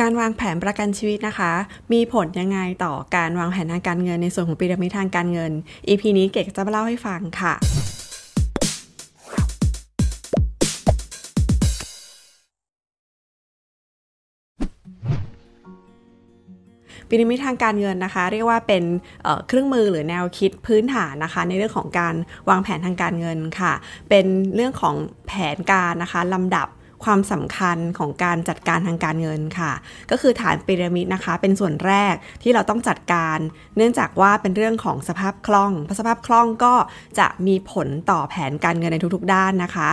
การวางแผนประกันชีวิตนะคะ มีผลยังไงต่อการวางแผนทางการเงินในส่วนของปีระมิดทางการเงิน EP นี้เก๋จะมาเล่าให้ฟังค่ะปีระมิดทางการเงินนะคะ เรียกว่าเป็นเครื่องมือหรือแนวคิดพื้นฐานนะคะ ในเรื่องของการวางแผนทางการเงินค่ะ เป็นเรื่องของแผนการนะคะลำดับ ความสำคัญของการจัดการทางการเงินค่ะ ก็คือฐานพีระมิดนะคะ เป็นส่วนแรกที่เราต้องจัดการ เนื่องจากว่าเป็นเรื่องของสภาพคล่องสภาพคล่องก็จะมีผลต่อแผนการเงินในทุกๆ ด้านนะคะ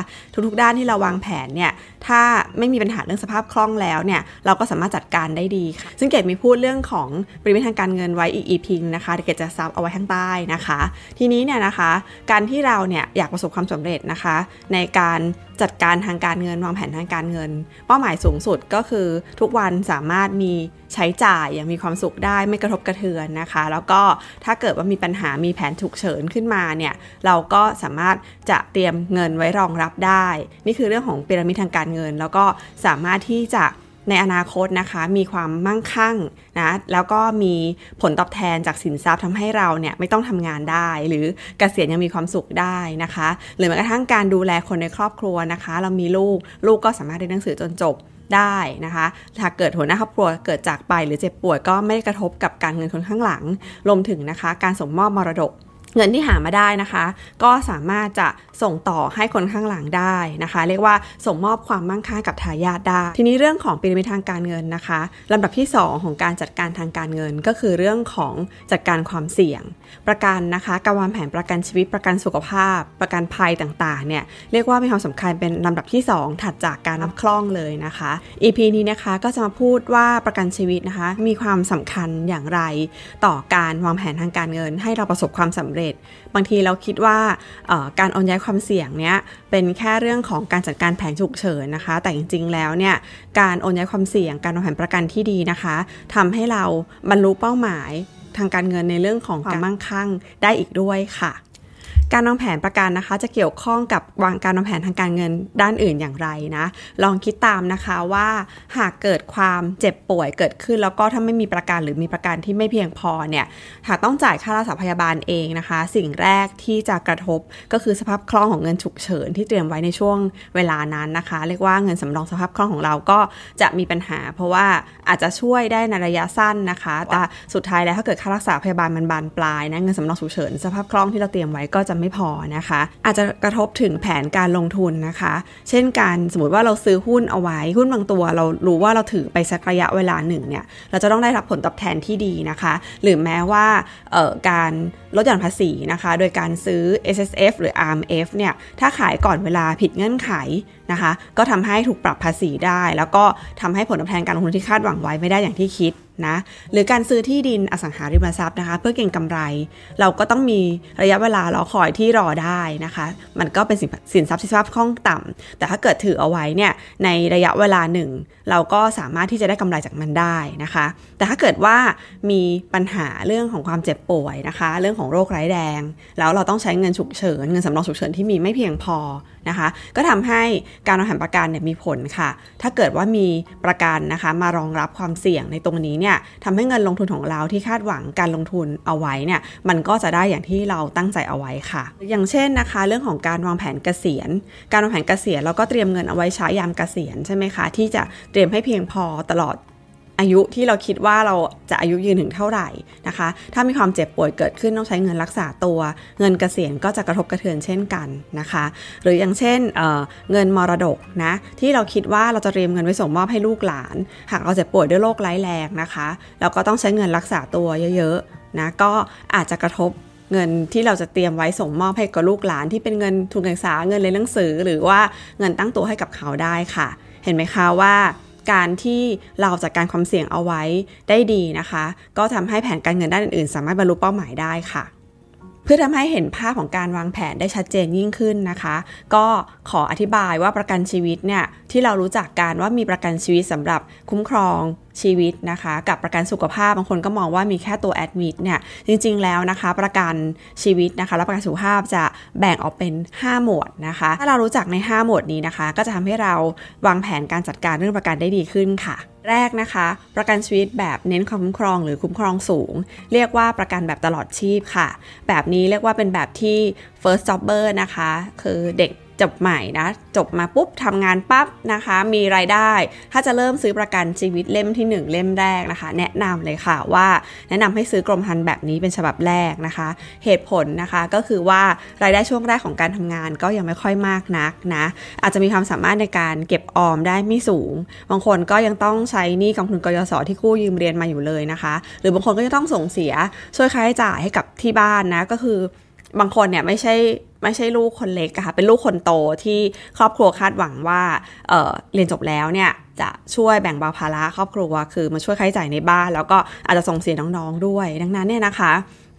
ทุกๆ ด้านที่เราวางแผนเนี่ยถ้าไม่มีปัญหาเรื่องสภาพคล่องแล้วเนี่ยเราก็สามารถจัดการได้ดีค่ะ ซึ่งเกดมีพูดเรื่องของปริมาณทางการเงินไว้อีกอีพิงนะคะเกดจะซับเอาไว้ข้างใต้นะคะ ทีนี้เนี่ยนะคะ การที่เราเนี่ยอยากประสบความสำเร็จนะคะ ในการจัดการทางการเงินวางแผนทางการเงิน เป้าหมายสูงสุดก็คือทุกวันสามารถมีใช้จ่ายอย่างมีความสุขได้ไม่กระทบกระเทือนนะคะ แล้วก็ถ้าเกิดว่ามีปัญหามีแผนฉุกเฉินขึ้นมาเนี่ยเราก็สามารถจะเตรียมเงินไว้รองรับได้ นี่คือเรื่องของพีระมิดทางการเงิน แล้วก็สามารถที่จะ ในอนาคตนะคะมีความมั่งคั่งนะแล้วก็มีผลตอบแทนจากสินทรัพย์ทำให้เราเนี่ยไม่ต้องทำงานได้ หรือเกษียณยังมีความสุขได้นะคะ หรือแม้กระทั่งการดูแลคนในครอบครัวนะคะ เรามีลูกลูกก็สามารถเรียนหนังสือจนจบได้นะคะถ้าเกิดหัวหน้าครอบครัวเกิดจากไปหรือเจ็บป่วยก็ไม่กระทบกับการเงินคนข้างหลังรวมถึงนะคะ การส่งมอบมรดก เงินที่หามาได้นะคะ ก็สามารถจะส่งต่อให้คนข้างหลังได้นะคะ เรียกว่าส่งมอบความมั่งคั่งกับทายาทได้ ทีนี้เรื่องของปีระมิดทางการเงินนะคะลำดับที่ 2 ของการจัดการทางการเงินก็คือเรื่องของจัดการความเสี่ยง ประกันนะคะการวางแผนประกันชีวิตประกันสุขภาพ ประกันภัยต่างๆเนี่ยเรียกว่ามีความสำคัญเป็นลำดับที่ 2 ถัดจากการนับคล่องเลยนะคะ EP นี้นะคะก็จะมาพูดว่าประกันชีวิตนะคะ มีความสำคัญอย่างไร ต่อการวางแผนทางการเงิน ให้เราประสบความสำเร็จบางทีเราคิดว่าการโอนย้ายความเสี่ยงเนี้ยเป็นแค่เรื่องของการจัดการแผนฉุกเฉินนะคะ แต่จริงๆแล้วเนี่ยการโอนย้ายความเสี่ยงการวางแผนประกันที่ดีนะคะทำให้เราบรรลุเป้าหมายทางการเงินในเรื่องของความมั่งคั่งได้อีกด้วยค่ะ การวางแผนประกันนะคะ จะเกี่ยวข้องกับวางการวางแผนทางการเงินด้านอื่นอย่างไรนะ ลองคิดตามนะคะว่าหากเกิดความเจ็บป่วยเกิดขึ้น แล้วก็ถ้าไม่มีประกันหรือมีประกันที่ไม่เพียงพอเนี่ยหากต้องจ่ายค่ารักษาพยาบาลเองนะคะ สิ่งแรกที่จะกระทบก็คือสภาพคล่องของเงินฉุกเฉินที่เตรียมไว้ในช่วงเวลานั้นนะคะ เรียกว่าเงินสำรองสภาพคล่องของเราก็จะมีปัญหา เพราะว่าอาจจะช่วยได้ในระยะสั้นนะคะแต่สุดท้ายแล้วถ้าเกิดค่ารักษาพยาบาลมันบานปลายนะเงินสำรองฉุกเฉินสภาพคล่องที่เราเตรียมไว้ก็จะไม่พอนะคะ อาจจะกระทบถึงแผนการลงทุนนะคะ เช่นการสมมติว่าเราซื้อหุ้นเอาไว้หุ้นบางตัว เรารู้ว่าเราถือไปสักระยะเวลาหนึ่งเนี่ยเราจะต้องได้รับผลตอบแทนที่ดีนะคะ หรือแม้ว่าการลดหย่อนภาษีนะคะ โดยการซื้อ S S F หรือ R M F เนี่ยถ้าขายก่อนเวลาผิดเงื่อนไขนะคะ ก็ทำให้ถูกปรับภาษีได้ แล้วก็ทำให้ผลตอบแทนการลงทุนที่คาดหวังไว้ไม่ได้อย่างที่คิด นะหรือการซื้อที่ดินอสังหาริมทรัพย์นะคะ เพื่อเก็งกำไร เราก็ต้องมีระยะเวลารอคอยที่รอได้นะคะ มันก็เป็นสินทรัพย์ที่สภาพคล่องต่ำแต่ถ้าเกิดถือเอาไว้เนี่ยในระยะเวลาหนึ่ง เราก็สามารถที่จะได้กำไรจากมันได้นะคะ แต่ถ้าเกิดว่ามีปัญหาเรื่องของความเจ็บป่วยนะคะ เรื่องของโรคร้ายแรง แล้วเราต้องใช้เงินฉุกเฉินเงินสำรองฉุกเฉินที่มีไม่เพียงพอ นะคะ ก็ทำให้การวางแผนประกันเนี่ยมีผลค่ะ ถ้าเกิดว่ามีประกันนะคะมารองรับความเสี่ยงในตรงนี้เนี่ยทำให้เงินลงทุนของเราที่คาดหวังการลงทุนเอาไว้เนี่ยมันก็จะได้อย่างที่เราตั้งใจเอาไว้ค่ะ อย่างเช่นนะคะ เรื่องของการวางแผนเกษียณ การวางแผนเกษียณเราก็เตรียมเงินเอาไว้ใช้ยามเกษียณใช่ไหมคะที่จะเตรียมให้เพียงพอตลอด อายุที่เราคิดว่าเราจะอายุยืนถึงเท่าไหร่นะคะ ถ้ามีความเจ็บป่วยเกิดขึ้นต้องใช้เงินรักษาตัว เงินเกษียณก็จะกระทบกระเทือนเช่นกันนะคะ หรืออย่างเช่นเเงินมรดกนะที่เราคิดว่าเราจะเตรียมเงินไว้ส่งมอบให้ลูกหลาน หากเราเจ็บป่วยด้วยโรคร้ายแรงนะคะเราก็ต้องใช้เงินรักษาตัวเยอะๆนะก็อาจจะกระทบเงินที่เราจะเตรียมไว้ส่งมอบให้กับลูกหลานที่เป็นเงินทุนการศึกษาเงินเรียนหนังสือ หรือว่าเงินตั้งตัวให้กับเขาได้ค่ะ เห็นไหมคะว่า การที่เราจัดการความเสี่ยงเอาไว้ได้ดีนะคะ ก็ทำให้แผนการเงินด้านอื่นๆ สามารถบรรลุเป้าหมายได้ค่ะ เพื่อทำให้เห็นภาพของการวางแผนได้ชัดเจนยิ่งขึ้นนะคะ ก็ขออธิบายว่าประกันชีวิตเนี่ยที่เรารู้จักกันว่ามีประกันชีวิตสำหรับคุ้มครองชีวิตนะคะ กับประกันสุขภาพบางคนก็มองว่ามีแค่ตัวแอดมิดเนี่ยจริงๆแล้วนะคะ ประกันชีวิตนะคะและประกันสุขภาพจะแบ่งออกเป็น 5 หมวดนะคะ ถ้าเรารู้จักใน 5 หมวดนี้นะคะ ก็จะทำให้เราวางแผนการจัดการเรื่องประกันได้ดีขึ้นค่ะ แรกนะคะ ประกันชีวิตแบบเน้นความคุ้มครองหรือคุ้มครองสูง เรียกว่าประกันแบบตลอดชีพค่ะ แบบนี้เรียกว่าเป็นแบบที่ first jobber นะคะ คือเด็ก จบใหม่นะจบมาปุ๊บทำงานปั๊บนะคะ มีรายได้ ถ้าจะเริ่มซื้อประกันชีวิตเล่มที่ 1 เล่มแรกนะคะ แนะนำเลยค่ะว่าแนะนำให้ซื้อกรมธรรม์แบบนี้เป็นฉบับแรกนะคะ เหตุผลนะคะก็คือว่ารายได้ช่วงแรกของการทำงานก็ยังไม่ค่อยมากนักนะอาจจะมีความสามารถในการเก็บออมได้ไม่สูง บางคนก็ยังต้องใช้หนี้กองทุนกยศที่กู้ยืมเรียนมาอยู่เลยนะคะ หรือบางคนก็จะต้องส่งเสียช่วยค่าใช้จ่ายให้กับที่บ้านนะก็คือ บางคนเนี่ยไม่ใช่ไม่ใช่ลูกคนเล็กอะค่ะเป็นลูกคนโตที่ครอบครัวคาดหวังว่าเเรียนจบแล้วเนี่ยจะช่วยแบ่งเบาภาระครอบครัวคือมาช่วยค่าใช้จ่ายในบ้าน แล้วก็อาจจะส่งเสียน้องๆด้วย ดังนั้นเนี่ยนะคะ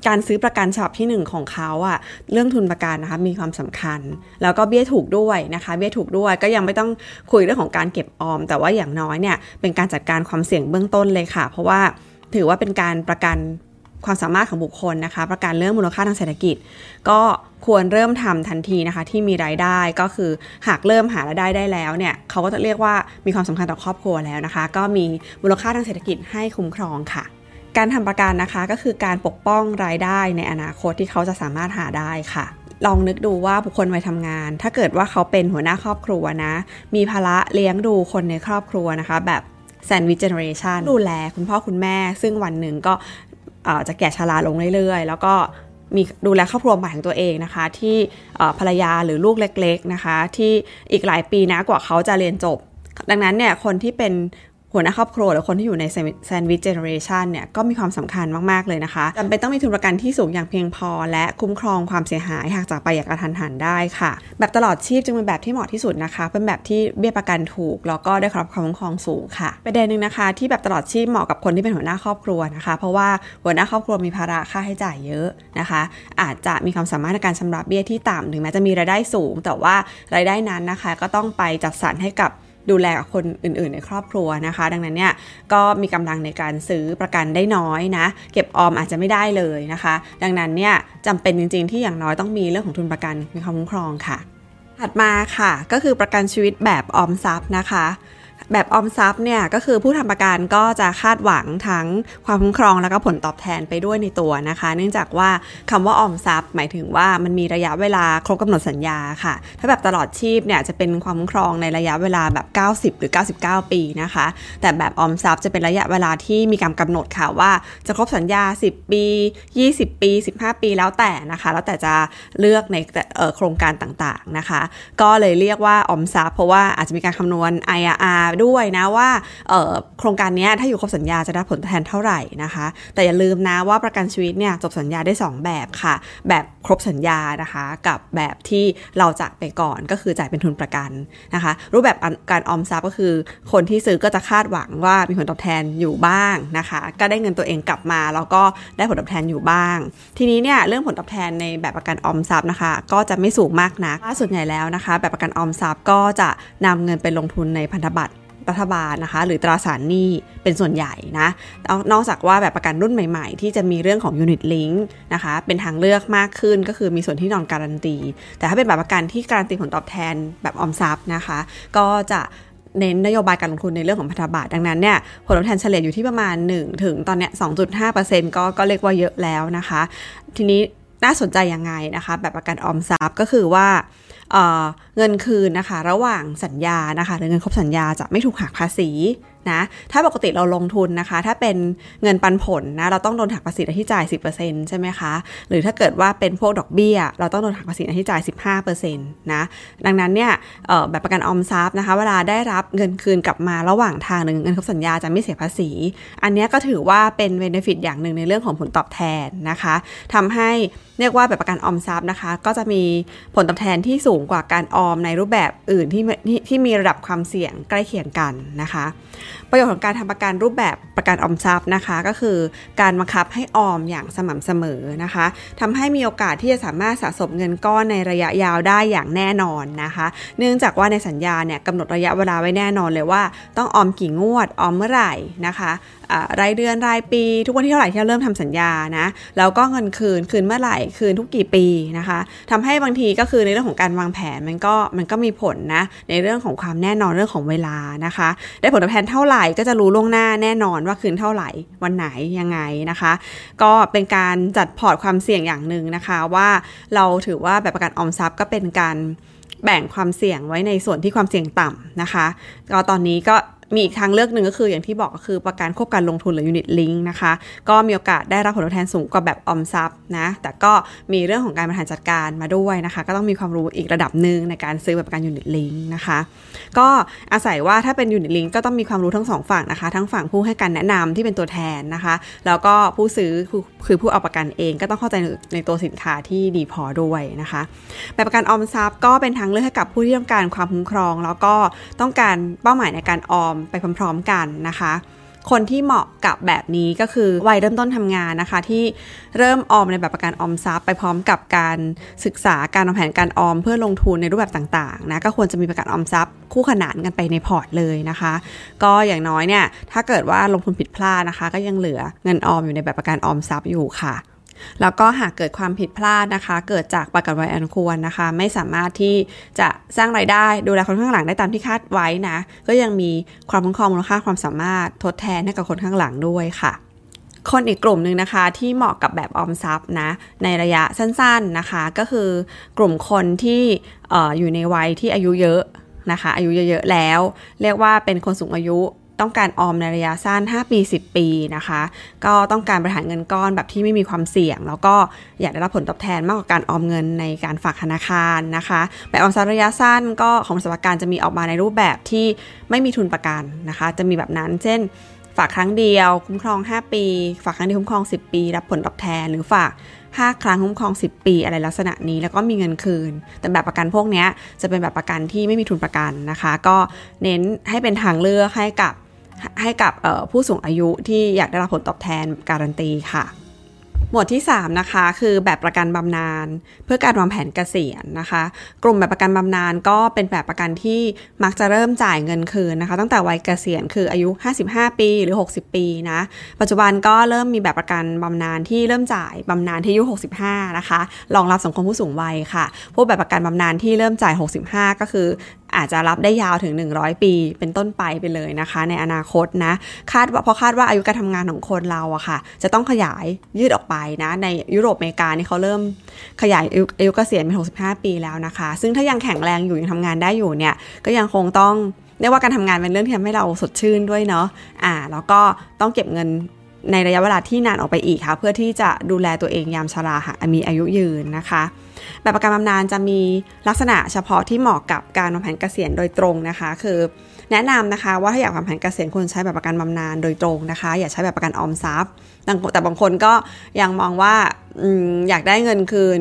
การซื้อประกันฉบับที่ 1 ของเขาอะเรื่องทุนประกันนะคะมีความสำคัญ แล้วก็เบี้ยถูกด้วยนะคะ เบี้ยถูกด้วยก็ยังไม่ต้องคุยเรื่องของการเก็บออม แต่ว่าอย่างน้อยเนี่ยเป็นการจัดการความเสี่ยงเบื้องต้นเลยค่ะ เพราะว่าถือว่าเป็นการประกัน ความสามารถของบุคคลนะคะ ประกันเรื่องมูลค่าทางเศรษฐกิจ ก็ควรเริ่มทำทันทีนะคะ ที่มีรายได้ก็คือหากเริ่มหารายได้ได้แล้วเนี่ยเขาก็จะเรียกว่ามีความสำคัญต่อครอบครัวแล้วนะคะ ก็มีมูลค่าทางเศรษฐกิจให้คุ้มครองค่ะ การทำประกันนะคะก็คือการปกป้องรายได้ในอนาคตที่เขาจะสามารถหาได้ค่ะลองนึกดูว่าบุคคลวัยทำงาน ถ้าเกิดว่าเขาเป็นหัวหน้าครอบครัวนะ มีภาระเลี้ยงดูคนในครอบครัวนะคะ แบบแซนด์วิชเจเนอเรชันดูแลคุณพ่อคุณแม่ ซึ่งวันหนึ่งก็ จะแก่ชราลงเรื่อยๆ แล้วก็มีดูแลครอบครัวใหม่ของตัวเองนะคะ ที่ภรรยาหรือลูกเล็ก ๆนะคะ ที่อีกหลายปีนะกว่าเขาจะเรียนจบ ดังนั้นเนี่ยคนที่เป็น หัวหน้าครอบครัวหรือคนที่อยู่ในแซนด์วิชเจเนอเรชันเนี่ยก็มีความสำคัญมาก ๆ เลยนะคะจำเป็นต้องมีทุนประกันที่สูงอย่างเพียงพอ และคุ้มครองความเสียหายหากจากไปอย่างกระทันหันได้ค่ะ แบบตลอดชีพจึงเป็นแบบที่เหมาะที่สุดนะคะ เป็นแบบที่เบี้ยประกันถูก แล้วก็ได้รับความคุ้มครองสูงค่ะประเด็นหนึ่งนะคะ ที่แบบตลอดชีพเหมาะกับคนที่เป็นหัวหน้าครอบครัวนะคะ เพราะว่าหัวหน้าครอบครัวมีภาระค่าใช้จ่ายเยอะนะคะ อาจจะมีความสามารถในการชำระเบี้ยที่ต่ำถึงแม้จะมีรายได้สูง แต่ว่ารายได้นั้นนะคะ ก็ต้องไปจัดสรรให้กับ ดูแลกับคนอื่น ๆ ในครอบครัวนะคะ ดังนั้นเนี่ยก็มีกำลังในการซื้อประกันได้น้อยนะ เก็บออมอาจจะไม่ได้เลยนะคะ ดังนั้นเนี่ยจำเป็นจริง ๆ ที่อย่างน้อยต้องมีเรื่องของทุนประกันมีความคุ้มครองค่ะ ถัดมาค่ะก็คือประกันชีวิตแบบออมทรัพย์นะคะ แบบออมทรัพย์เนี่ยก็คือผู้ทำประกันก็จะคาดหวังทั้งความคุ้มครองแล้วก็ผลตอบแทนไปด้วยในตัวนะคะ เนื่องจากว่าคำว่าออมทรัพย์ หมายถึงว่ามันมีระยะเวลาครบกำหนดสัญญาค่ะ ถ้าแบบตลอดชีพเนี่ยจะเป็นความคุ้มครองในระยะเวลาแบบ 90 หรือ 99 ปีนะคะ แต่แบบออมทรัพย์จะเป็นระยะเวลาที่มีการกำหนดค่ะว่าจะครบสัญญา 10 ปี 20 ปี 15 ปีแล้วแต่นะคะ แล้วแต่จะเลือกในโครงการต่างๆนะคะ ก็เลยเรียกว่าออมทรัพย์เพราะว่าอาจจะมีการคำนวณ IRR ด้วยนะว่าโครงการนี้ถ้าอยู่ครบสัญญาจะได้ผลแทนเท่าไหร่นะคะ แต่อย่าลืมนะว่าประกันชีวิตเนี่ยจบสัญญาได้ 2 แบบค่ะ แบบครบสัญญานะคะ กับแบบที่เราจะไปก่อนก็คือจ่ายเป็นทุนประกันนะคะ รูปแบบการออมทรัพย์ก็คือ คนที่ซื้อก็จะคาดหวังว่ามีผลตอบแทนอยู่บ้างนะคะ ก็ได้เงินตัวเองกลับมาแล้วก็ได้ผลตอบแทนอยู่บ้าง ทีนี้เนี่ยเรื่องผลตอบแทนในแบบประกันออมทรัพย์นะคะ ก็จะไม่สูงมากนักส่วนใหญ่แล้วนะคะ แบบประกันออมทรัพย์ก็จะนำเงินไปลงทุนในพันธบัตร รัฐบาลนะคะ หรือตราสารหนี้เป็นส่วนใหญ่นะนอกจากว่าแบบประกันรุ่นใหม่ๆ ที่จะมีเรื่องของ Unit Link นะคะเป็นทางเลือกมากขึ้นก็คือมีส่วนที่นอนการันตี แต่ถ้าเป็นแบบประกันที่การันตีผลตอบแทนแบบออมทรัพย์นะคะ ก็จะเน้นนโยบายการลงทุนในเรื่องของพันธบัตรดังนั้นเนี่ยผลตอบแทนเฉลี่ยอยู่ที่ประมาณ 1 ถึงตอนเนี้ย2.5%ก็ก็เรียกว่าเยอะแล้วนะคะ ทีนี้น่าสนใจยังไงนะคะ แบบประกันออมทรัพย์ก็คือว่า เงินคืนนะคะ ระหว่างสัญญานะคะหรือเงินครบสัญญาจะไม่ถูกหักภาษี นะ ถ้าปกติเราลงทุนนะคะ ถ้าเป็นเงินปันผลนะ เราต้องโดนหักภาษีที่จ่าย 10%ใช่ไหมคะ หรือถ้าเกิดว่าเป็นพวกดอกเบี้ย เราต้องโดนหักภาษีที่จ่าย 15%นะ ดังนั้นเนี่ยแบบประกันออมทรัพย์นะคะ เวลาได้รับเงินคืนกลับมาระหว่างทางหนึ่งเงินครบสัญญาจะไม่เสียภาษี อันนี้ก็ถือว่าเป็นเบนฟิตอย่างหนึ่งในเรื่องของผลตอบแทนนะคะทำให้เรียกว่าแบบประกันออมทรัพย์นะคะ ก็จะมีผลตอบแทนที่สูงกว่าการออมในรูปแบบอื่นที่ที่มีระดับความเสี่ยงใกล้เคียงกันนะคะประโยชน์ของการทำประกันรูปแบบประกันออมทรัพย์นะคะ ก็คือการบังคับให้ออมอย่างสม่ำเสมอนะคะทำให้มีโอกาสที่จะสามารถสะสมเงินก้อนในระยะยาวได้อย่างแน่นอนนะคะ เนื่องจากว่าในสัญญาเนี่ยกำหนดระยะเวลาไว้แน่นอนเลยว่า ต้องออมกี่งวดออมเมื่อไหร่นะคะ รายเดือนรายปี ทุกวันที่เท่าไหร่ที่เราเริ่มทำสัญญานะแล้วก็เงินคืนคืนเมื่อไหร่คืนทุกกี่ปีนะคะทำให้บางทีก็คือในเรื่องของการวางแผนมันก็มันก็มีผลนะในเรื่องของความแน่นอนเรื่องของเวลานะคะ ได้ผลตอบแทนเท่าท่าไหร่ก็จะรู้ล่วงหน้าแน่นอนว่าคืนเท่าไหร่วันไหนยังไงนะคะ ก็เป็นการจัดพอร์ตความเสี่ยงอย่างหนึ่งนะคะว่าเราถือว่าแบบประกันออมทรัพย์ก็เป็นการแบ่งความเสี่ยงไว้ในส่วนที่ความเสี่ยงต่ำนะคะ ก็ตอนนี้ก็ มีอีกทางเลือกหนึ่งก็คืออย่างที่บอกก็คือประกันควบการลงทุนหรือ unit link นะคะ ก็มีโอกาสได้รับผลตอบแทนสูงกว่าแบบออมทรัพย์นะแต่ก็มีเรื่องของการบริหารจัดการมาด้วยนะคะ ก็ต้องมีความรู้อีกระดับหนึ่งในการซื้อแบบประกัน unit link นะคะ ก็อาศัยว่าถ้าเป็น unit link ก็ต้องมีความรู้ทั้งสองฝั่งนะคะ ทั้งฝั่งผู้ให้การแนะนำที่เป็นตัวแทนนะคะ แล้วก็ผู้ซื้อคือผู้เอาประกันเองก็ต้องเข้าใจในตัวสินค้าที่ดีพอด้วยนะคะแบบประกันออมทรัพย์ก็เป็นทางเลือกให้กับผู้ที่ต้องการความคุ้มครอง แล้วก็ต้องการเป้าหมายในการออมไปพร้อมๆกันนะคะ คนที่เหมาะกับแบบนี้ก็คือวัยเริ่มต้นทำงานนะคะ ที่เริ่มออมในแบบประกันออมทรัพย์ ไปพร้อมกับการศึกษาการวางแผนการออมเพื่อลงทุนในรูปแบบต่างๆนะก็ควรจะมีประกันออมทรัพย์ คู่ขนานกันไปในพอร์ตเลยนะคะ ก็อย่างน้อยเนี่ยถ้าเกิดว่าลงทุนผิดพลาดนะคะ ก็ยังเหลือเงินออมอยู่ในแบบประกันออมทรัพย์อยู่ค่ะ แล้วก็หากเกิดความผิดพลาดนะคะ เกิดจากประกันไว้อันควรนะคะ ไม่สามารถที่จะสร้างไรายได้ดูแลคนข้างหลังได้ตามที่คาดไว้นะ ก็ยังมีความคุ้มครองมูลค่าความสามารถทดแทนให้กับคนข้างหลังด้วยค่ะคนอีกกลุ่มหนึ่งนะคะที่เหมาะกับแบบออมทรัพย์นะในระยะสั้นๆนะคะ ก็คือกลุ่มคนที่ออยู่ในวัยที่อายุเยอะนะคะ อายุเยอะๆแล้ว เรียกว่าเป็นคนสูงอายุ ต้องการออมในระยะสั้น 5 ปี 10 ปีนะคะ ก็ต้องการบริหารเงินก้อนแบบที่ไม่มีความเสี่ยง แล้วก็อยากได้รับผลตอบแทนมากกว่าการออมเงินในการฝากธนาคารนะคะแบบออมทรัพย์ระยะสั้นก็ของสวัสดิการจะมีออกมาในรูปแบบที่ไม่มีทุนประกันนะคะ จะมีแบบนั้น เช่น ฝากครั้งเดียว คุ้มครอง 5 ปี ฝากครั้งเดียวคุ้มครอง 10 ปี รับผลตอบแทนหรือฝาก5 ครั้งคุ้มครอง 10 ปีอะไรลักษณะนี้แล้วก็มีเงินคืน แต่แบบประกันพวกนี้จะเป็นแบบประกันที่ไม่มีทุนประกันนะคะ ก็เน้นให้เป็นทางเลือกให้กับ ให้กับผู้สูงอายุที่อยากได้รับผลตอบแทนการันตีค่ะ หมวดที่ 3 นะคะ คือแบบประกันบำนาญเพื่อการวางแผนเกษียณนะคะ กลุ่มแบบประกันบำนาญก็เป็นแบบประกันที่มักจะเริ่มจ่ายเงินคืนนะคะ ตั้งแต่วัยเกษียณคืออายุ 55 ปีหรือ 60 ปีนะ ปัจจุบันก็เริ่มมีแบบประกันบำนาญที่เริ่มจ่ายบำนาญที่อายุ 65 นะคะรองรับสังคมผู้สูงวัยค่ะ พวกแบบประกันบำนาญที่เริ่มจ่าย 65 ก็คืออาจจะรับได้ยาวถึง 100 ปีเป็นต้นไปไปเลยนะคะ ในอนาคตนะคาดว่าเพราะคาดว่าอายุการทำงานของคนเราอะค่ะ จะต้องขยายยืดออกไปนะในยุโรปอเมริกานี่เขาเริ่มขยายอายุเกษียณเป็น 65 ปีแล้วนะคะ ซึ่งถ้ายังแข็งแรงอยู่ยังทำงานได้อยู่เนี่ยก็ยังคงต้องเรียกว่าการทำงานเป็นเรื่องที่ทำให้เราสดชื่นด้วยเนาะอ่าแล้วก็ต้องเก็บเงินในระยะเวลาที่นานออกไปอีกค่ะ เพื่อที่จะดูแลตัวเองยามชราหากมีอายุยืนนะคะ แบบประกันบำนาญจะมีลักษณะเฉพาะที่เหมาะกับการวางแผนเกษียณโดยตรงนะคะ คือแนะนำนะคะว่าถ้าอยากวางแผนเกษียณควรใช้แบบประกันบำนาญโดยตรงนะคะ อย่าใช้แบบประกันออมทรัพย์ แต่บางคนก็ยังมองว่าอยากได้เงินคืน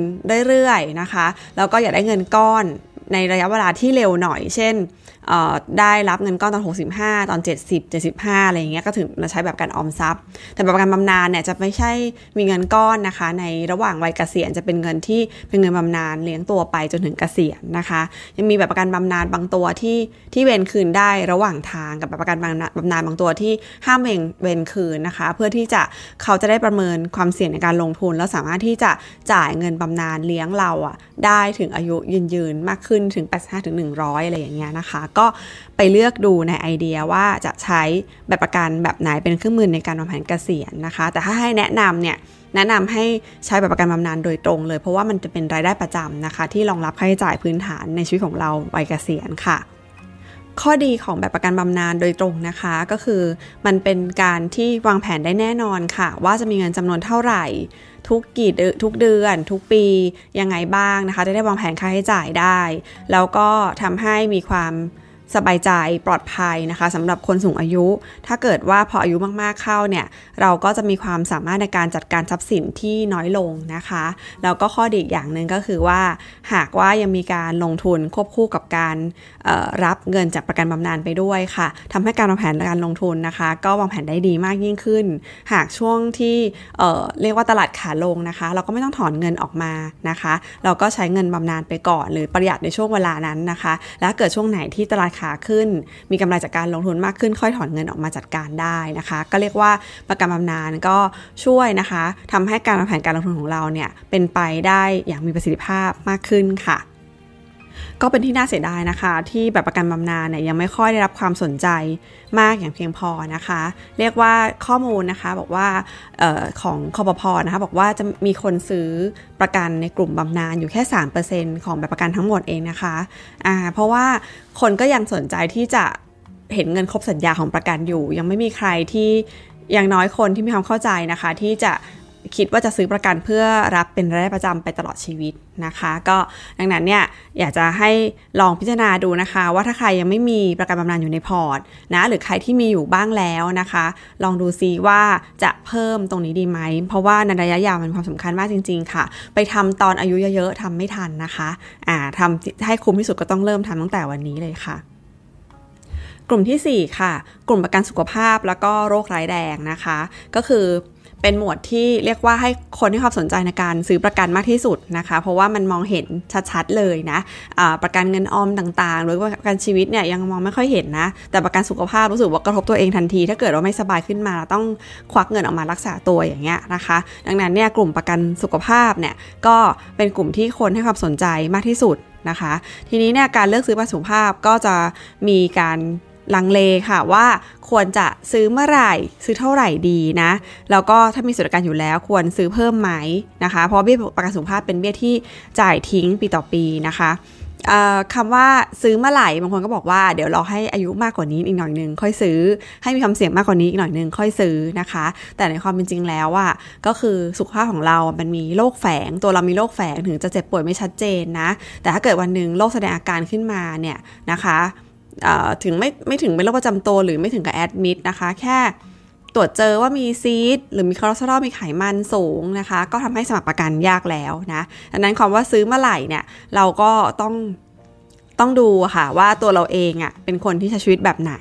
เรื่อยๆนะคะ แล้วก็อยากได้เงินก้อนในระยะเวลาที่เร็วหน่อย เช่น ได้รับเงินก้อนตอน 65 ตอน 70 75 อะไรอย่างเงี้ยก็ถึงมาใช้แบบการออมทรัพย์ แต่แบบการบำนาญเนี่ยจะไม่ใช่มีเงินก้อนนะคะ ในระหว่างวัยเกษียณจะเป็นเงินที่เป็นเงินบำนาญเลี้ยงตัวไปจนถึงเกษียณนะคะ ยังมีแบบประกันบำนาญบางตัวที่ที่เวนคืนได้ระหว่างทางกับแบบประกันบำนาญบางตัวที่ห้ามเวนเวนคืนนะคะ เพื่อที่จะเขาจะได้ประเมินความเสี่ยงในการลงทุน แล้วสามารถที่จะจ่ายเงินบำนาญเลี้ยงเราอะได้ถึงอายุยืนยืนมากขึ้นถึง 85ถึง100 อะไรอย่างเงี้ยนะคะไปเลือกดูในไอเดียว่าจะใช้แบบประกันแบบไหนเป็นเครื่องมือในการวางแผนเกษียณนะคะ แต่ถ้าให้แนะนำเนี่ยแนะนำให้ใช้แบบประกันบำนาญโดยตรงเลย เพราะว่ามันจะเป็นรายได้ประจำนะคะ ที่รองรับค่าใช้จ่ายพื้นฐานในชีวิตของเราวัยเกษียณค่ะ ข้อดีของแบบประกันบำนาญโดยตรงนะคะ ก็คือมันเป็นการที่วางแผนได้แน่นอนค่ะ ว่าจะมีเงินจำนวนเท่าไหร่ ทุกกี่ทุกเดือน ทุกปียังไงบ้างนะคะ จะได้วางแผนค่าใช้จ่ายได้ แล้วก็ทำให้มีความ สบายใจปลอดภัยนะคะสำหรับคนสูงอายุ ถ้าเกิดว่าพออายุมากๆเข้าเนี่ยเราก็จะมีความสามารถในการจัดการทรัพย์สินที่น้อยลงนะคะแล้วก็ข้อดีอีกอย่างหนึ่งก็คือว่า หากว่ายังมีการลงทุนควบคู่กับการรับเงินจากประกันบำนาญไปด้วยค่ะทำให้การวางแผนการลงทุนนะคะ ก็วางแผนได้ดีมากยิ่งขึ้น หากช่วงที่เเรียกว่าตลาดขาลงนะคะ เราก็ไม่ต้องถอนเงินออกมานะคะ เราก็ใช้เงินบำนาญไปก่อน หรือประหยัดในช่วงเวลานั้นนะคะ แล้วเกิดช่วงไหนที่ตลาดขาขึ้น มีกำไรจากการลงทุนมากขึ้น ค่อยถอนเงินออกมาจัดการได้นะคะ ก็เรียกว่าประกันบำนาญก็ช่วยนะคะทำให้การวางแผนการลงทุนของเราเนี่ยเป็นไปได้อย่างมีประสิทธิภาพมากขึ้นค่ะ ก็เป็นที่น่าเสียดายนะคะ ที่แบบประกันบำนาญเนี่ยยังไม่ค่อยได้รับความสนใจมากอย่างเพียงพอนะคะ เรียกว่าข้อมูลนะคะบอกว่าออของคอปพอนะคะบอกว่าจะมีคนซื้อประกันในกลุ่มบำนาญอยู่แค่ 3%ของแบบประกันทั้งหมดเองนะคะอ่าเพราะว่าคนก็ยังสนใจที่จะเห็นเงินครบสัญญาของประกันอยู่ ยังไม่มีใครที่อย่างน้อยคนที่มีความเข้าใจนะคะ ที่จะ คิดว่าจะซื้อประกันเพื่อรับเป็นรายได้ประจำไปตลอดชีวิตนะคะ ก็ดังนั้นเนี่ยอยากจะให้ลองพิจารณาดูนะคะ ว่าถ้าใครยังไม่มีประกันบำนาญอยู่ในพอร์ตนะหรือใครที่มีอยู่บ้างแล้วนะคะ ลองดูซิว่าจะเพิ่มตรงนี้ดีไหม เพราะว่าในระยะยาวมันความสำคัญมากจริง ๆ ค่ะ ไปทำตอนอายุเยอะๆทำไม่ทันนะคะอ่าทำให้คุ้มที่สุดก็ต้องเริ่มทำตั้งแต่วันนี้เลยค่ะกลุ่มที่ 4 ค่ะ กลุ่มประกันสุขภาพแล้วก็โรคร้ายแรงนะคะ ก็คือ เป็นหมวดที่เรียกว่าให้คนที่ความสนใจในการซื้อประกันมากที่สุดนะคะ เพราะว่ามันมองเห็นชัดๆเลยนะะประกันเงินออมต่างๆ หรือว่าประกันชีวิตเนี่ยยังมองไม่ค่อยเห็นนะ แต่ประกันสุขภาพรู้สึกว่ากระทบตัวเองทันที ถ้าเกิดว่าไม่สบายขึ้นมาต้องควักเงินออกมารักษาตัวอย่างเงี้ยนะคะ ดังนั้นเนี่ยกลุ่มประกันสุขภาพเนี่ยก็เป็นกลุ่มที่คนให้ความสนใจมากที่สุดนะคะ ทีนี้เนี่ยการเลือกซื้อประกันสุขภาพก็จะมีการ ลังเลค่ะว่าควรจะซื้อเมื่อไหร่ซื้อเท่าไหร่ดีนะแล้วก็ถ้ามีสวัสดิการอยู่แล้วควรซื้อเพิ่มไหมนะคะ เพราะเบี้ยประกันสุขภาพเป็นเบี้ยที่จ่ายทิ้งปีต่อปีนะคะคำว่าซื้อเมื่อไหร่บางคนก็บอกว่าเดี๋ยวรอให้อายุมากกว่านี้อีกหน่อยนึงค่อยซื้อ ให้มีความเสี่ยงมากกว่านี้อีกหน่อยนึงค่อยซื้อนะคะ แต่ในความเป็นจริงแล้วอะก็คือสุขภาพของเรา มันมีโรคแฝง ตัวเรามีโรคแฝงถึงจะเจ็บป่วยไม่ชัดเจนนะ แต่ถ้าเกิดวันหนึ่งโรคแสดงอาการขึ้นมาเนี่ยนะคะ ถึงไม่ไม่ถึงเป็นโรคประจำตัวหรือไม่ถึงกับแอดมิดนะคะ แค่ตรวจเจอว่ามีซีดหรือมีคอเลสเตอรอลมีไขมันสูงนะคะ ก็ทำให้สมัครประกันยากแล้วนะดังนั้นความว่าซื้อเมื่อไหร่เนี่ย เราก็ต้องต้องดูค่ะว่าตัวเราเองอะ่ะเป็นคนที่ใช้ชีวิตแบบไหน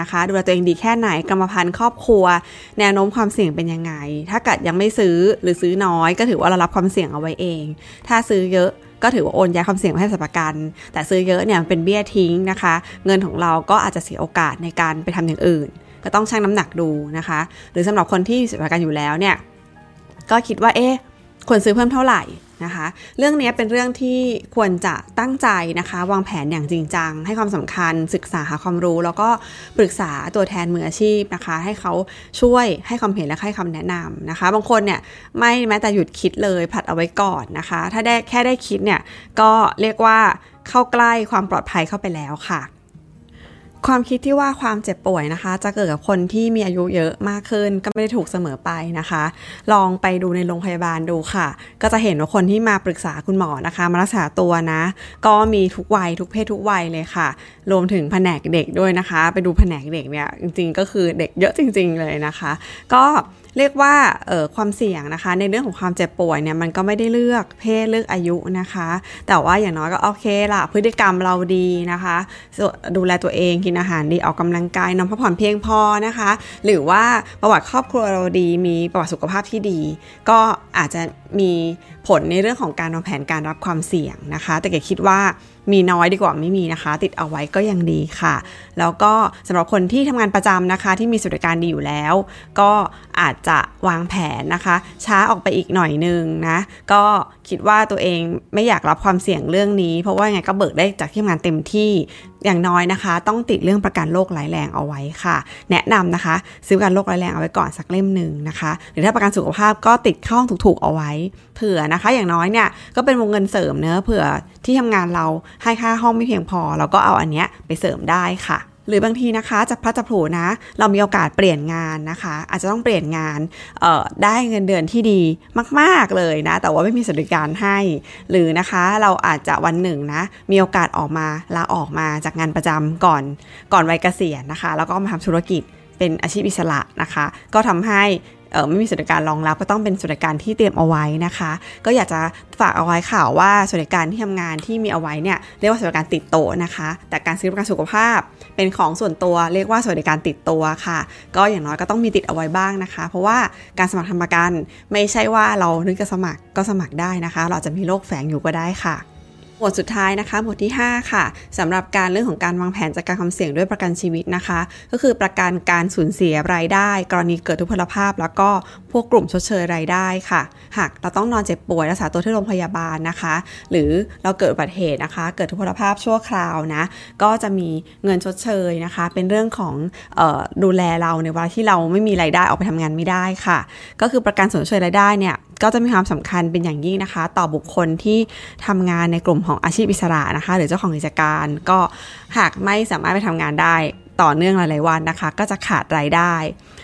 นะคะ ดูแลตัวเองดีแค่ไหนกรรมพันธุ์ครอบครัว แนวโน้มความเสี่ยงเป็นยังไง ถ้าเกิดยังไม่ซื้อหรือซื้อน้อย ก็ถือว่าเรารับความเสี่ยงเอาไว้เอง ถ้าซื้อเยอะ ก็ถือว่าโอนย้ายความเสี่ยงให้สัประกัน แต่ซื้อเยอะเนี่ยเป็นเบี้ยทิ้งนะคะ เงินของเราก็อาจจะเสียโอกาสในการไปทำอย่างอื่น ก็ต้องชั่งน้ำหนักดูนะคะ หรือสำหรับคนที่มีประกันอยู่แล้วเนี่ยก็คิดว่าเอ๊ะควรซื้อเพิ่มเท่าไหร่ นะคะ เรื่องนี้เป็นเรื่องที่ควรจะตั้งใจนะคะ วางแผนอย่างจริงจัง ให้ความสำคัญศึกษาหาความรู้ แล้วก็ปรึกษาตัวแทนมืออาชีพนะคะ ให้เขาช่วยให้ความเห็นและให้คำแนะนำนะคะ บางคนเนี่ยไม่แม้แต่หยุดคิดเลยผัดเอาไว้ก่อนนะคะ ถ้าได้แค่ได้คิดเนี่ยก็เรียกว่าเข้าใกล้ความปลอดภัยเข้าไปแล้วค่ะ ความคิดที่ว่าความเจ็บป่วยนะคะ จะเกิดกับคนที่มีอายุเยอะมากขึ้น ก็ไม่ได้ถูกเสมอไปนะคะ ลองไปดูในโรงพยาบาลดูค่ะ ก็จะเห็นว่าคนที่มาปรึกษาคุณหมอนะคะ มารักษาตัวนะ ก็มีทุกวัยทุกเพศทุกวัยเลยค่ะ รวมถึงแผนกเด็กด้วยนะคะ ไปดูแผนกเด็กเนี่ยจริง ๆ ก็คือเด็กเยอะจริง ๆ เลยนะคะ ก็ เรียกว่าความเสี่ยงนะคะ ในเรื่องของความเจ็บป่วยเนี่ยมันก็ไม่ได้เลือกเพศเลือกอายุนะคะ แต่ว่าอย่างน้อยก็โอเคละพฤติกรรมเราดีนะคะ ดูแลตัวเองกินอาหารดีออกกำลังกายนอนพักผ่อนเพียงพอนะคะ หรือว่าประวัติครอบครัวเราดี มีประวัติสุขภาพที่ดี ก็อาจจะมีผลในเรื่องของการวางแผนการรับความเสี่ยงนะคะ แต่เกคิดว่า มีน้อยดีกว่าไม่มีนะคะ ติดเอาไว้ก็ยังดีค่ะ แล้วก็สำหรับคนที่ทำงานประจำนะคะ ที่มีสวัสดิการดีอยู่แล้ว ก็อาจจะวางแผนนะคะ ช้าออกไปอีกหน่อยนึงนะก็คิดว่าตัวเองไม่อยากรับความเสี่ยงเรื่องนี้ เพราะว่าไงก็เบิกได้จากที่ทำงานเต็มที่ อย่างน้อยนะคะ ต้องติดเรื่องประกันโรคร้ายแรงเอาไว้ค่ะ แนะนำนะคะ ซื้อประกันโรคร้ายแรงเอาไว้ก่อนสักเล่มหนึ่งนะคะ หรือถ้าประกันสุขภาพก็ติดเข้าถูกๆเอาไว้ เผื่อนะคะ อย่างน้อยเนี่ยก็เป็นวงเงินเสริมเนื้อเผื่อที่ทำงานเราให้ค่าห้องไม่เพียงพอ เราก็เอาอันเนี้ยไปเสริมได้ค่ะ หรือบางทีนะคะจะพลัดจะผูนะ เรามีโอกาสเปลี่ยนงานนะคะ อาจจะต้องเปลี่ยนงานได้เงินเดือนที่ดีมาก ๆเลยนะ แต่ว่าไม่มีสวัสดิการให้ หรือนะคะเราอาจจะวันหนึ่งนะมีโอกาสออกมาลาออกมาจากงานประจำก่อนก่อนวัยเกษียณนะคะ แล้วก็มาทำธุรกิจเป็นอาชีพอิสระนะคะ ก็ทำให้ ไม่มีสวัสดิการรองรับก็ต้องเป็นสวัสดิการที่เตรียมเอาไว้นะคะ ก็อยากจะฝากเอาไว้ข่าวว่าสวัสดิการที่ทำงานที่มีเอาไว้เนี่ยเรียกว่าสวัสดิการติดโตนะคะ แต่การซื้อประกันสุขภาพเป็นของส่วนตัวเรียกว่าสวัสดิการติดตัวค่ะ ก็อย่างน้อยก็ต้องมีติดเอาไว้บ้างนะคะ เพราะว่าการสมัครทำประกันไม่ใช่ว่าเรานึกจะสมัครก็สมัครได้นะคะ เราจะมีโรคแฝงอยู่ก็ได้ค่ะ หมวดสุดท้ายนะคะหมวดที่ 5 ค่ะสำหรับการเรื่องของการวางแผนจัดการความเสี่ยงด้วยประกันชีวิตนะคะ ก็คือประกันการสูญเสียรายได้ กรณีเกิดทุพพลภาพ แล้วก็พวกกลุ่มชดเชยรายได้ค่ะ หากเราต้องนอนเจ็บป่วยรักษาตัวที่โรงพยาบาลนะคะ หรือเราเกิดอุบัติเหตุนะคะ เกิดทุพพลภาพชั่วคราวนะก็จะมีเงินชดเชยนะคะ เป็นเรื่องของออดูแลเราในเวลาที่เราไม่มีรายได้ออกไปทำงานไม่ได้ค่ะ ก็คือประกันสูญเชยรายได้เนี่ย ก็จะมีความสำคัญเป็นอย่างยิ่งนะคะ ต่อบุคคลที่ทำงานในกลุ่มของอาชีพอิสระนะคะ หรือเจ้าของกิจการก็หากไม่สามารถไปทำงานได้ต่อเนื่องหลาย ๆ วันนะคะ ก็จะขาดรายได้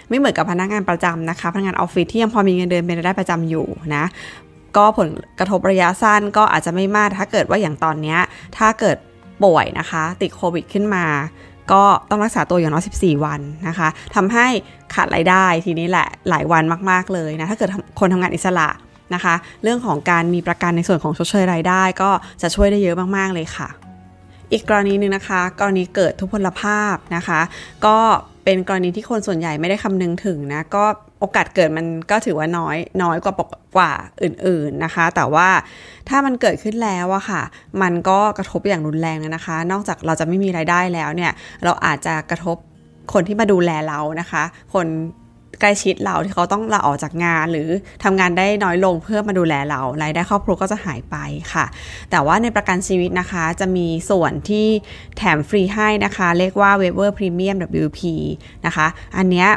ไม่เหมือนกับพนักงานประจำนะคะพนักงานออฟฟิศที่ยังพอมีเงินเดือนเป็นรายได้ประจำอยู่นะก็ผลกระทบระยะสั้นก็อาจจะไม่มากถ้าเกิดว่าอย่างตอนนี้ถ้าเกิดป่วยนะคะ ติดโควิดขึ้นมา ก็ต้องรักษาตัวอย่างน้อย14 วันนะคะทำให้ขาดรายได้ทีนี้แหละหลายวันมาก ๆเลยนะถ้าเกิดคนทำงานอิสระนะคะ เรื่องของการมีประกันในส่วนของชดเชยรายได้ ก็จะช่วยได้เยอะมากๆเลยค่ะ อีกกรณีหนึ่งนะคะ กรณีเกิดทุพพลภาพนะคะ ก็เป็นกรณีที่คนส่วนใหญ่ไม่ได้คำนึงถึงนะก็ โอกาสเกิดมันก็ถือว่าน้อยน้อยกว่าปกกว่าอื่นๆนะคะ แต่ว่าถ้ามันเกิดขึ้นแล้วอะค่ะ มันก็กระทบอย่างรุนแรงนะคะ นอกจากเราจะไม่มีรายได้แล้วเนี่ย เราอาจจะกระทบคนที่มาดูแลเรานะคะ คนใกล้ชิดเราที่เขาต้องลาออกจากงานหรือทำงานได้น้อยลงเพื่อมาดูแลเรารายได้ครอบครัวก็จะหายไปค่ะ แต่ว่าในประกันชีวิตนะคะ จะมีส่วนที่แถมฟรีให้นะคะ เรียกว่า Waiver Premium WP นะคะ อันเนี้ย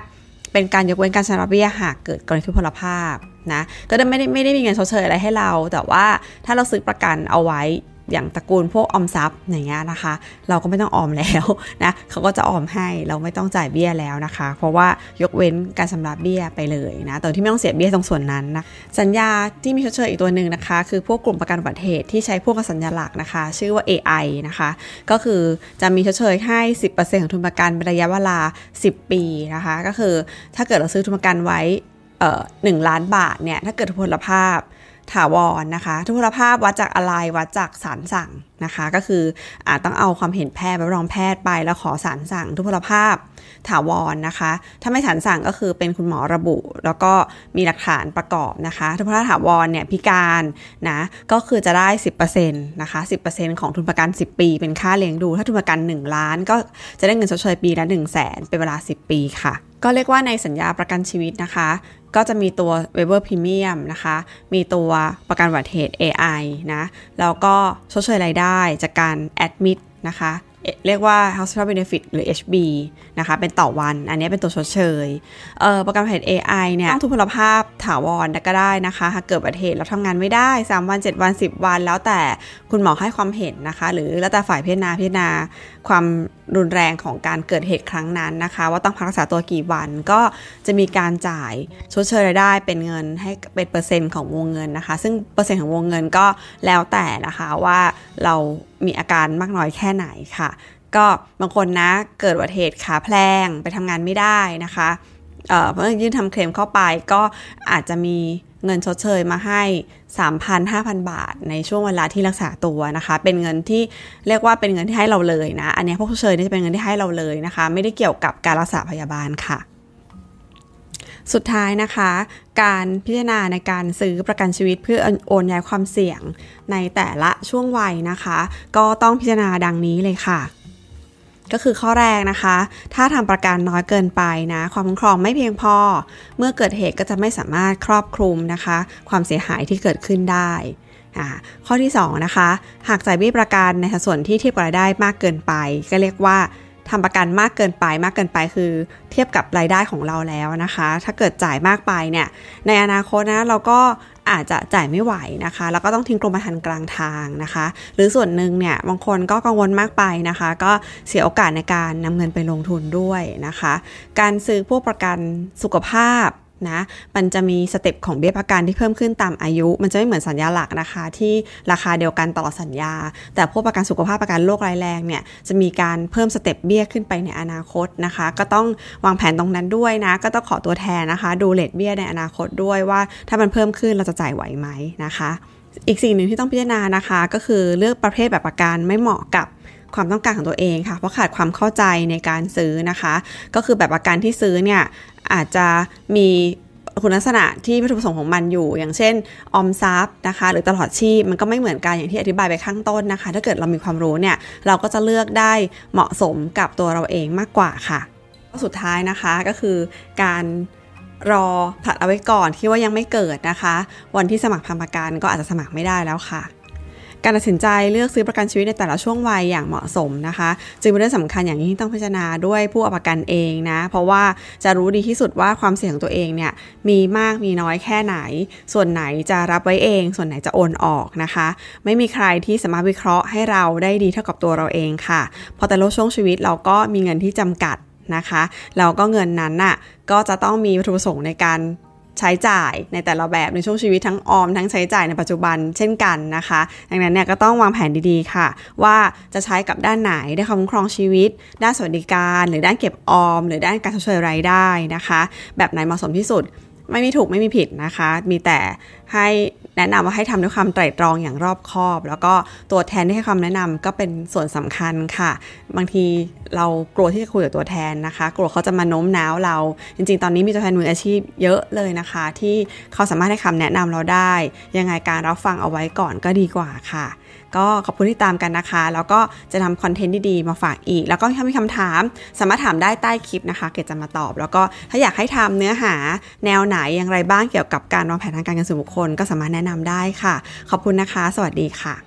เป็นการยกเว้นการชำระเบี้ยหากเกิดกรณีทุพพลภาพนะก็ไม่ได้ไม่ได้มีเงินชดเชยอะไรให้เรา แต่ว่าถ้าเราซื้อประกันเอาไว้ อย่างตระกูลพวกออมทรัพย์อย่างเงี้ยนะคะ เราก็ไม่ต้องออมแล้วนะเขาก็จะออมให้เราไม่ต้องจ่ายเบี้ยแล้วนะคะ เพราะว่ายกเว้นการชำระเบี้ยไปเลยนะแต่ที่ไม่ต้องเสียเบี้ยตรงส่วนนั้นนะสัญญาที่มีชดเชยอีกตัวหนึ่งนะคะ คือพวกกลุ่มประกันอุบัติเหตุที่ใช้พวกสัญลักษณ์นะคะ ชื่อว่า AI นะคะ ก็คือจะมีชดเชยให้ 10%ของทุนประกันเป็นระยะเวลา 10 ปีนะคะ ก็คือถ้าเกิดเราซื้อทุนประกันไว้หนึ่งล้านบาทเนี่ยถ้าเกิดทุพพลภาพ ถาวรนนะคะ ทุพพลภาพวัดจากอะไรวัดจากสารสั่งนะคะ ก็คืออาจต้องเอาความเห็นแพทย์ไปรองแพทย์ไปแล้วขอสารสั่ง ทุพพลภาพถาวรนนะคะ ถ้าไม่สารสั่งก็คือเป็นคุณหมอระบุ แล้วก็มีหลักฐานประกอบนะคะ ทุพพลภาพถาวรเนี่ยพิการนะก็คือจะได้ 10%นะคะ10%ของทุนประกัน 10 ปี เป็นค่าเลี้ยงดู ถ้าทุนประกัน 1 ล้าน ก็จะได้เงินชดเชยปีละ1 0 0 0 0แสนเป็นเวลา 10 ปีค่ะก็เรียกว่าในสัญญาประกันชีวิตนะคะ ก็จะมีตัว Weber Premium นะคะ มีตัวประกันวัติเหตุ AI นะ แล้วก็ชดเชยรายได้จากการแอดมิดนะคะ เรียกว่า hospital benefit หรือ HB นะคะ เป็นต่อวัน อันนี้เป็นตัวชดเชยเออประกันภัย AI เนี่ยต้องทุพพลภาพถาวรก็ได้นะคะ หากเกิดอุบัติเหตุแล้วทำงานไม่ได้ 3 วัน 7 วัน 10 วัน แล้วแต่คุณหมอให้ความเห็นนะคะ หรือแล้วแต่ฝ่ายพิจารณาพิจารณาความรุนแรงของการเกิดเหตุครั้งนั้นนะคะ ว่าต้องพักรักษาตัวกี่วันก็จะมีการจ่ายชดเชยรายได้เป็นเงินให้เป็นเปอร์เซ็นต์ของวงเงินนะคะ ซึ่งเปอร์เซ็นต์ของวงเงินก็แล้วแต่นะคะว่าเรา มีอาการมากน้อยแค่ไหนค่ะ ก็บางคนนะเกิดอุบัติเหตุขาแพลงไปทำงานไม่ได้นะคะเอ่อเมื่อยื่นทำเคลมเข้าไปก็อาจจะมีเงินชดเชยมาให้ 3,000 5,000 บาท ในช่วงเวลาที่รักษาตัวนะคะ เป็นเงินที่เรียกว่าเป็นเงินที่ให้เราเลยนะ อันนี้พวกชดเชยนี่จะเป็นเงินที่ให้เราเลยนะคะ ไม่ได้เกี่ยวกับการรักษาพยาบาลค่ะ สุดท้ายนะคะ การพิจารณาในการซื้อประกันชีวิตเพื่อโอนย้ายความเสี่ยงในแต่ละช่วงวัยนะคะ ก็ต้องพิจารณาดังนี้เลยค่ะก็คือข้อแรกนะคะ ถ้าทำประกันน้อยเกินไปนะ ความคุ้มครองไม่เพียงพอ เมื่อเกิดเหตุก็จะไม่สามารถครอบคลุมนะคะ ความเสียหายที่เกิดขึ้นได้ ข้อที่ 2 นะคะ หากจ่ายเบี้ยประกันในสัดส่วนที่เทียบกับรายได้มากเกินไป ก็เรียกว่า ทำประกันมากเกินไปมากเกินไปคือ เทียบกับรายได้ของเราแล้วนะคะ ถ้าเกิดจ่ายมากไปเนี่ยในอนาคตนะเราก็อาจจะจ่ายไม่ไหวนะคะ แล้วก็ต้องทิ้งกรมธรรม์กลางทางนะคะ หรือส่วนหนึ่งเนี่ยบางคนก็กังวลมากไปนะคะ ก็เสียโอกาสในการนำเงินไปลงทุนด้วยนะคะ การซื้อพวกประกันสุขภาพ นะมันจะมี step ของเบี้ยประกันที่เพิ่มขึ้นตามอายุ มันจะไม่เหมือนสัญญาหลักนะคะ ที่ราคาเดียวกันตลอดสัญญา แต่พวกประกันสุขภาพประกันโรคร้ายแรงเนี่ยจะมีการเพิ่ม step เบี้ยขึ้นไปในอนาคตนะคะ ก็ต้องวางแผนตรงนั้นด้วยนะ ก็ต้องขอตัวแทนนะคะ ดู rate เบี้ยในอนาคตด้วยว่า ถ้ามันเพิ่มขึ้นเราจะจ่ายไหวไหมนะคะ อีกสิ่งหนึ่งที่ต้องพิจารณานะคะ ก็คือเลือกประเภทแบบประกันไม่เหมาะกับ ความต้องการของตัวเองค่ะ เพราะขาดความเข้าใจในการซื้อนะคะ ก็คือแบบประกันที่ซื้อเนี่ยอาจจะมีคุณลักษณะที่วัตถุประสงค์ของมันอยู่ อย่างเช่นออมทรัพย์นะคะ หรือตลอดชีพมันก็ไม่เหมือนกันอย่างที่อธิบายไปข้างต้นนะคะ ถ้าเกิดเรามีความรู้เนี่ยเราก็จะเลือกได้เหมาะสมกับตัวเราเองมากกว่าค่ะสุดท้ายนะคะก็คือการรอผัดเอาไว้ก่อนที่ว่ายังไม่เกิดนะคะ วันที่สมัครทำประกันก็อาจจะสมัครไม่ได้แล้วค่ะ การตัดสินใจเลือกซื้อประกันชีวิตในแต่ละช่วงวัยอย่างเหมาะสมนะคะ จึงเป็นเรื่องสำคัญอย่างยิ่งต้องพิจารณาด้วยผู้เอาประกันเองนะ เพราะว่าจะรู้ดีที่สุดว่าความเสี่ยงของตัวเองเนี่ยมีมากมีน้อยแค่ไหน ส่วนไหนจะรับไว้เอง ส่วนไหนจะโอนออกนะคะ ไม่มีใครที่สามารถวิเคราะห์ให้เราได้ดีเท่ากับตัวเราเองค่ะพอแต่ละช่วงชีวิตเราก็มีเงินที่จำกัดนะคะแล้วก็เงินนั้นน่ะก็จะต้องมีวัตถุประสงค์ในการ ใช้จ่ายในแต่ละแบบในช่วงชีวิตทั้งออมทั้งใช้จ่ายในปัจจุบันเช่นกันนะคะ ดังนั้นเนี่ยก็ต้องวางแผนดีๆค่ะ ว่าจะใช้กับด้านไหนได้คุ้มครองชีวิต ด้านสวัสดิการ หรือด้านเก็บออม หรือด้านการชดเชยรายได้นะคะ แบบไหนเหมาะสมที่สุดไม่มีถูกไม่มีผิดนะคะ มีแต่ให้แนะนำว่าให้ทำด้วยความไตร่ตรองอย่างรอบคอบ แล้วก็ตัวแทนที่ให้คำแนะนำก็เป็นส่วนสำคัญค่ะ บางทีเรากลัวที่จะคุยกับตัวแทนนะคะ กลัวเขาจะมาโน้มน้าวเรา จริง ๆ ตอนนี้มีตัวแทนมืออาชีพเยอะเลยนะคะ ที่เขาสามารถให้คำแนะนำเราได้ ยังไงการรับฟังเอาไว้ก่อนก็ดีกว่าค่ะ ก็ขอบคุณที่ตามกันนะคะ แล้วก็จะทำคอนเทนต์ดีๆมาฝากอีก แล้วก็ถ้ามีคำถามสามารถถามได้ใต้คลิปนะคะ เกดจะมาตอบ แล้วก็ถ้าอยากให้ทำเนื้อหาแนวไหนอย่างไรบ้างเกี่ยวกับการวางแผนทางการเงินส่วนบุคคล ก็สามารถแนะนำได้ค่ะ ขอบคุณนะคะ สวัสดีค่ะ